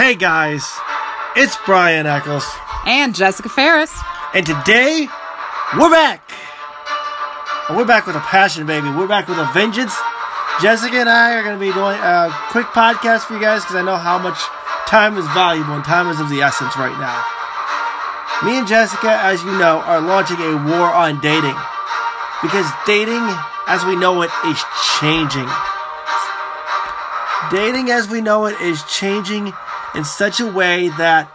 Hey guys, it's Brian Eccles, And Jessica Ferris. and today we're back. And we're back with a passion, baby. We're back with a vengeance. Jessica and I are going to be doing a quick podcast for you guys because I know how much time is valuable and time is of the essence right now. Me and Jessica, as you know, are launching a war on dating because dating, as we know it, is changing. Dating, as we know it, is changing in such a way that.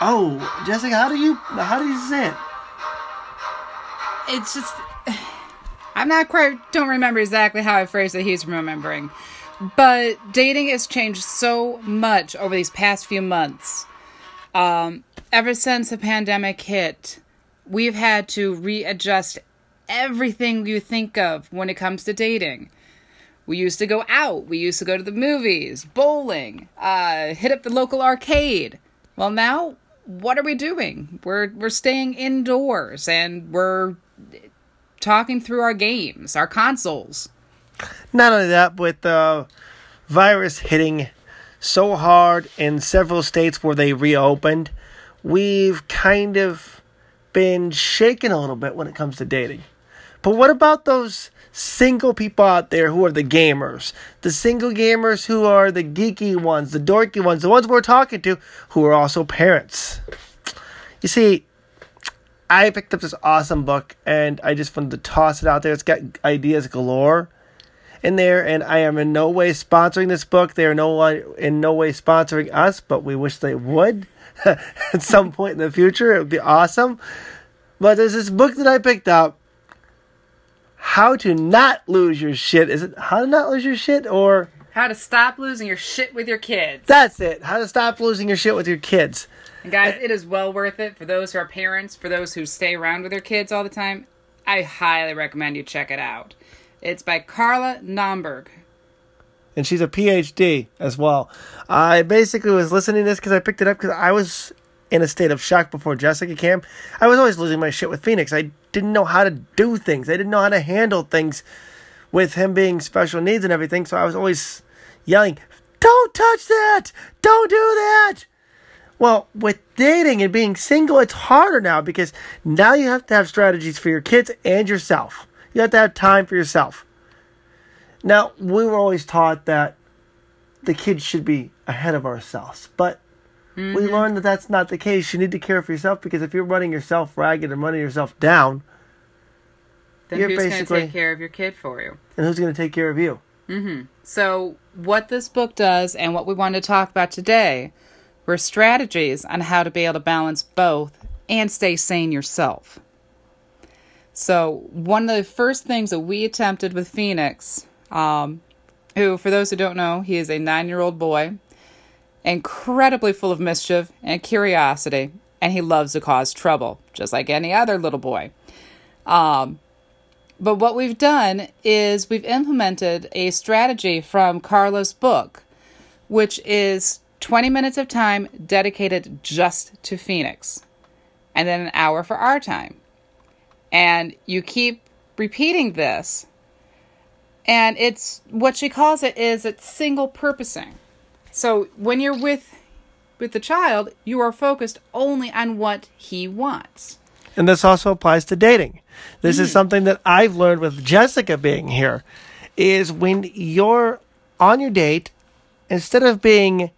Oh, Jessica, how do you how do you say it? It's just. I'm not quite. Don't remember exactly how I phrased it. He's remembering. But dating has changed so much over these past few months. Um, ever since the pandemic hit, we've had to readjust everything you think of when it comes to dating. We used to go out. We used to go to the movies, bowling, uh, hit up the local arcade. Well, now what are we doing? We're we're staying indoors and we're talking through our games, our consoles. Not only that, with the virus hitting so hard in several states where they reopened, we've kind of been shaken a little bit when it comes to dating. But what about those single people out there who are the gamers? The single gamers who are the geeky ones, the dorky ones, the ones we're talking to who are also parents. You see, I picked up this awesome book and I just wanted to toss it out there. It's got ideas galore in there, and I am in no way sponsoring this book. They are no in no way sponsoring us, but we wish they would at some point in the future. It would be awesome. But there's this book that I picked up. How to not lose your shit. Is it how to not lose your shit or How to stop losing your shit with your kids. that's it? How to stop losing your shit with your kids. And guys, it is well worth it for those who are parents, for those who stay around with their kids all the time. I highly recommend you check it out. It's by Carla Naumburg. and she's a PhD as well. I basically was listening to this because I picked it up because I was in a state of shock before Jessica came. I was always losing my shit with Phoenix. I didn't know how to do things. I didn't know how to handle things with him being special needs and everything. So I was always yelling, "Don't touch that! Don't do that!" Well, with dating and being single, it's harder now because now you have to have strategies for your kids and yourself. You have to have time for yourself. Now, we were always taught that the kids should be ahead of ourselves, but we learned that that's not the case. You need to care for yourself because if you're running yourself ragged and running yourself down, Then You're who's going to take care of your kid for you? And who's going to take care of you? Mm-hmm. So, what this book does and what we want to talk about today were strategies on how to be able to balance both and stay sane yourself. So, one of the first things that we attempted with Phoenix, um, who, for those who don't know, he is a nine year old boy, incredibly full of mischief and curiosity, and he loves to cause trouble, just like any other little boy. Um, but what we've done is we've implemented a strategy from Carla's book, which is 20 minutes of time dedicated just to Phoenix, and then an hour for our time. And you keep repeating this, and it's what she calls it is it's single purposing. So when you're with with the child, you are focused only on what he wants. And this also applies to dating. This is mm. something that I've learned with Jessica being here is when you're on your date, instead of being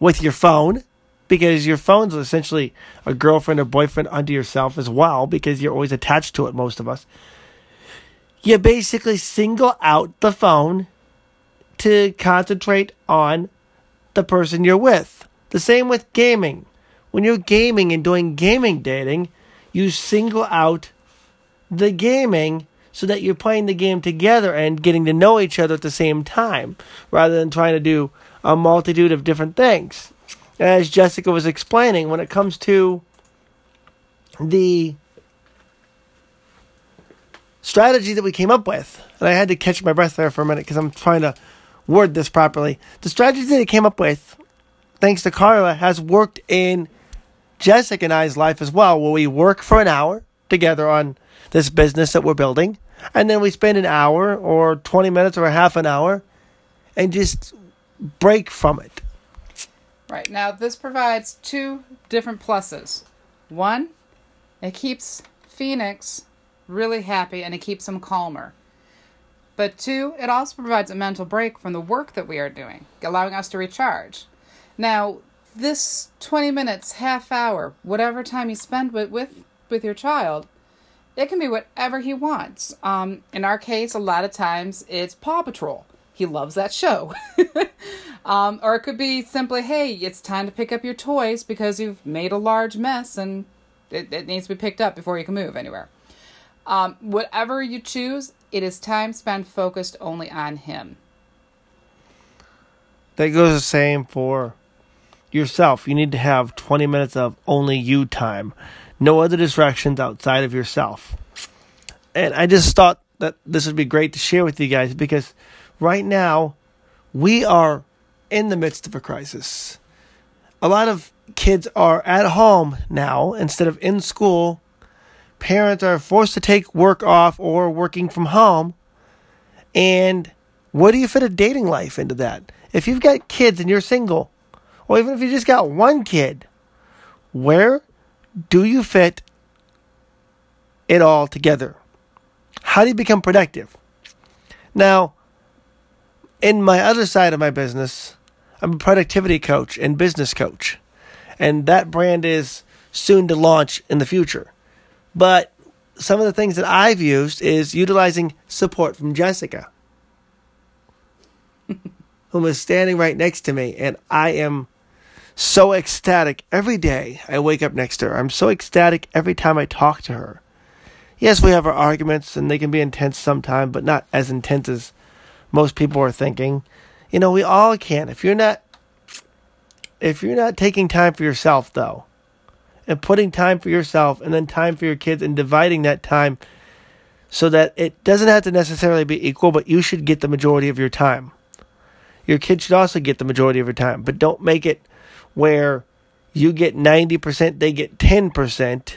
with your phone, because your phone's essentially a girlfriend or boyfriend unto yourself as well, because you're always attached to it, most of us. You basically single out the phone to concentrate on the person you're with. The same with gaming. When you're gaming and doing gaming dating, you single out the gaming so that you're playing the game together and getting to know each other at the same time rather than trying to do a multitude of different things. As Jessica was explaining, when it comes to the strategy that we came up with, and I had to catch my breath there for a minute because I'm trying to word this properly. The strategy he came up with, thanks to Carla, has worked in Jessica and I's life as well, where we work for an hour together on this business that we're building, and then we spend an hour or 20 minutes or a half an hour and just break from it. Right. Now, this provides two different pluses. One, it keeps Phoenix really happy and it keeps him calmer. But two, it also provides a mental break from the work that we are doing, allowing us to recharge. Now, this 20 minutes, half hour, whatever time you spend with, with, with your child, it can be whatever he wants. Um, in our case, a lot of times it's Paw Patrol. He loves that show. um, or it could be simply, hey, it's time to pick up your toys because you've made a large mess and it, it needs to be picked up before you can move anywhere. Um, whatever you choose, it is time spent focused only on him. That goes the same for yourself. You need to have 20 minutes of only you time, no other distractions outside of yourself. And I just thought that this would be great to share with you guys because right now we are in the midst of a crisis. A lot of kids are at home now instead of in school parents are forced to take work off or working from home. And what do you fit a dating life into that? If you've got kids and you're single, or even if you just got one kid, where do you fit it all together? How do you become productive? Now, in my other side of my business, I'm a productivity coach and business coach. And that brand is soon to launch in the future. But some of the things that I've used is utilizing support from Jessica, whom is standing right next to me, and I am so ecstatic every day I wake up next to her. I'm so ecstatic every time I talk to her. Yes, we have our arguments, and they can be intense sometimes, but not as intense as most people are thinking. You know, we all can. If you're not, if you're not taking time for yourself, though, and putting time for yourself and then time for your kids and dividing that time so that it doesn't have to necessarily be equal, but you should get the majority of your time. Your kids should also get the majority of your time, but don't make it where you get 90%, they get 10%.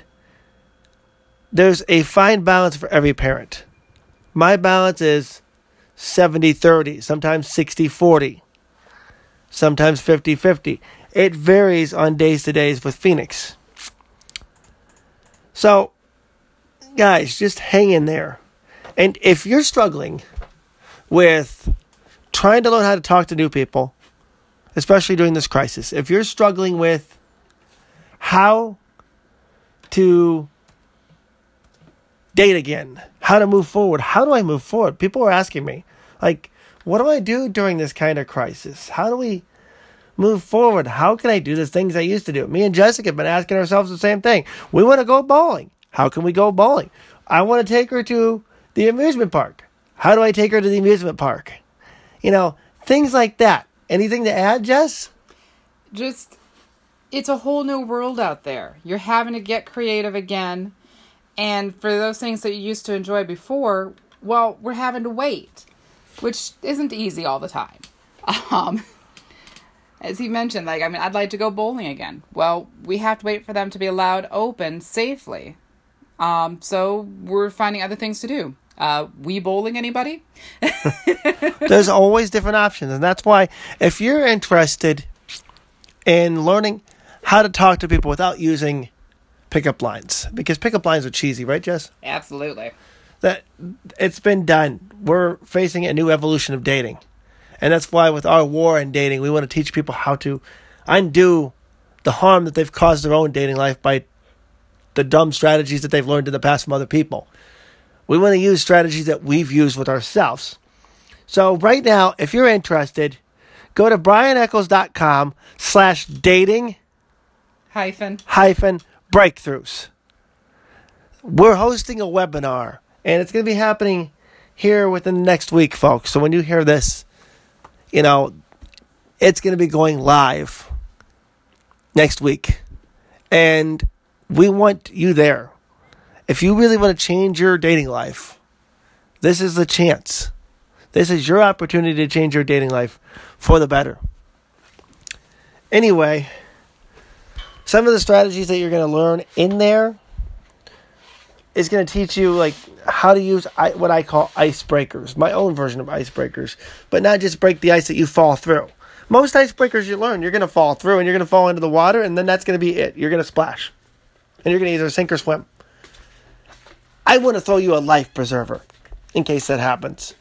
There's a fine balance for every parent. My balance is 70 30, sometimes 60 40, sometimes 50 50. It varies on days to days with Phoenix. So, guys, just hang in there. And if you're struggling with trying to learn how to talk to new people, especially during this crisis, if you're struggling with how to date again, how to move forward, how do I move forward? People are asking me, like, what do I do during this kind of crisis? How do we move forward. How can I do the things I used to do? Me and Jessica have been asking ourselves the same thing. We want to go bowling. How can we go bowling? I want to take her to the amusement park. How do I take her to the amusement park? You know, things like that. Anything to add, Jess? Just, it's a whole new world out there. You're having to get creative again. And for those things that you used to enjoy before, well, we're having to wait, which isn't easy all the time. Um, as he mentioned, like, I mean, I'd like to go bowling again. Well, we have to wait for them to be allowed open safely. Um, so we're finding other things to do. Uh, we bowling anybody? There's always different options, and that's why if you're interested in learning how to talk to people without using pickup lines, because pickup lines are cheesy, right, Jess? Absolutely. That it's been done. We're facing a new evolution of dating. And that's why with our war and dating, we want to teach people how to undo the harm that they've caused their own dating life by the dumb strategies that they've learned in the past from other people. We want to use strategies that we've used with ourselves. So right now, if you're interested, go to brianeccles.com slash dating hyphen hyphen breakthroughs. We're hosting a webinar, and it's going to be happening here within the next week, folks. So when you hear this, you know, it's going to be going live next week. And we want you there. If you really want to change your dating life, this is the chance. This is your opportunity to change your dating life for the better. Anyway, some of the strategies that you're going to learn in there is going to teach you like how to use what I call icebreakers, my own version of icebreakers, but not just break the ice that you fall through. Most icebreakers you learn, you're going to fall through and you're going to fall into the water, and then that's going to be it. You're going to splash. And you're going to either sink or swim. I want to throw you a life preserver in case that happens.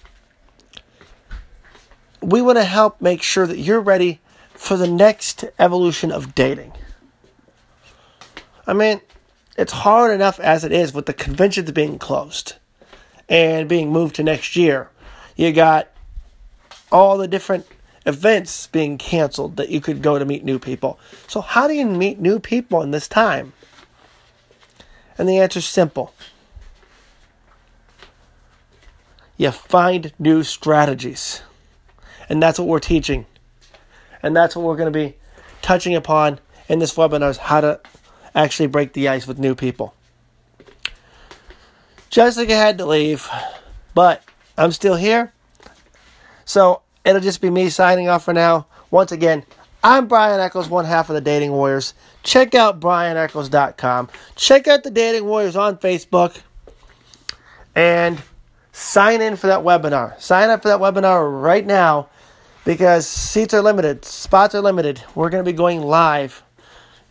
We want to help make sure that you're ready for the next evolution of dating. I mean, it's hard enough as it is with the conventions being closed and being moved to next year. You got all the different events being canceled that you could go to meet new people. So, how do you meet new people in this time? And the answer is simple you find new strategies. And that's what we're teaching. And that's what we're going to be touching upon in this webinar is how to actually break the ice with new people. Jessica had to leave, but I'm still here. So it'll just be me signing off for now. Once again, I'm Brian Eccles, one half of the Dating Warriors. Check out brianeccles.com. Check out the Dating Warriors on Facebook. And sign in for that webinar. Sign up for that webinar right now because seats are limited, spots are limited. We're going to be going live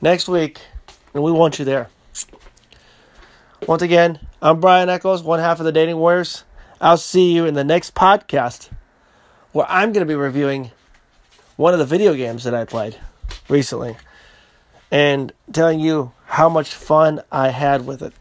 next week, and we want you there. Once again, I'm Brian Eccles, one half of the Dating Warriors. I'll see you in the next podcast where I'm going to be reviewing one of the video games that I played recently and telling you how much fun I had with it.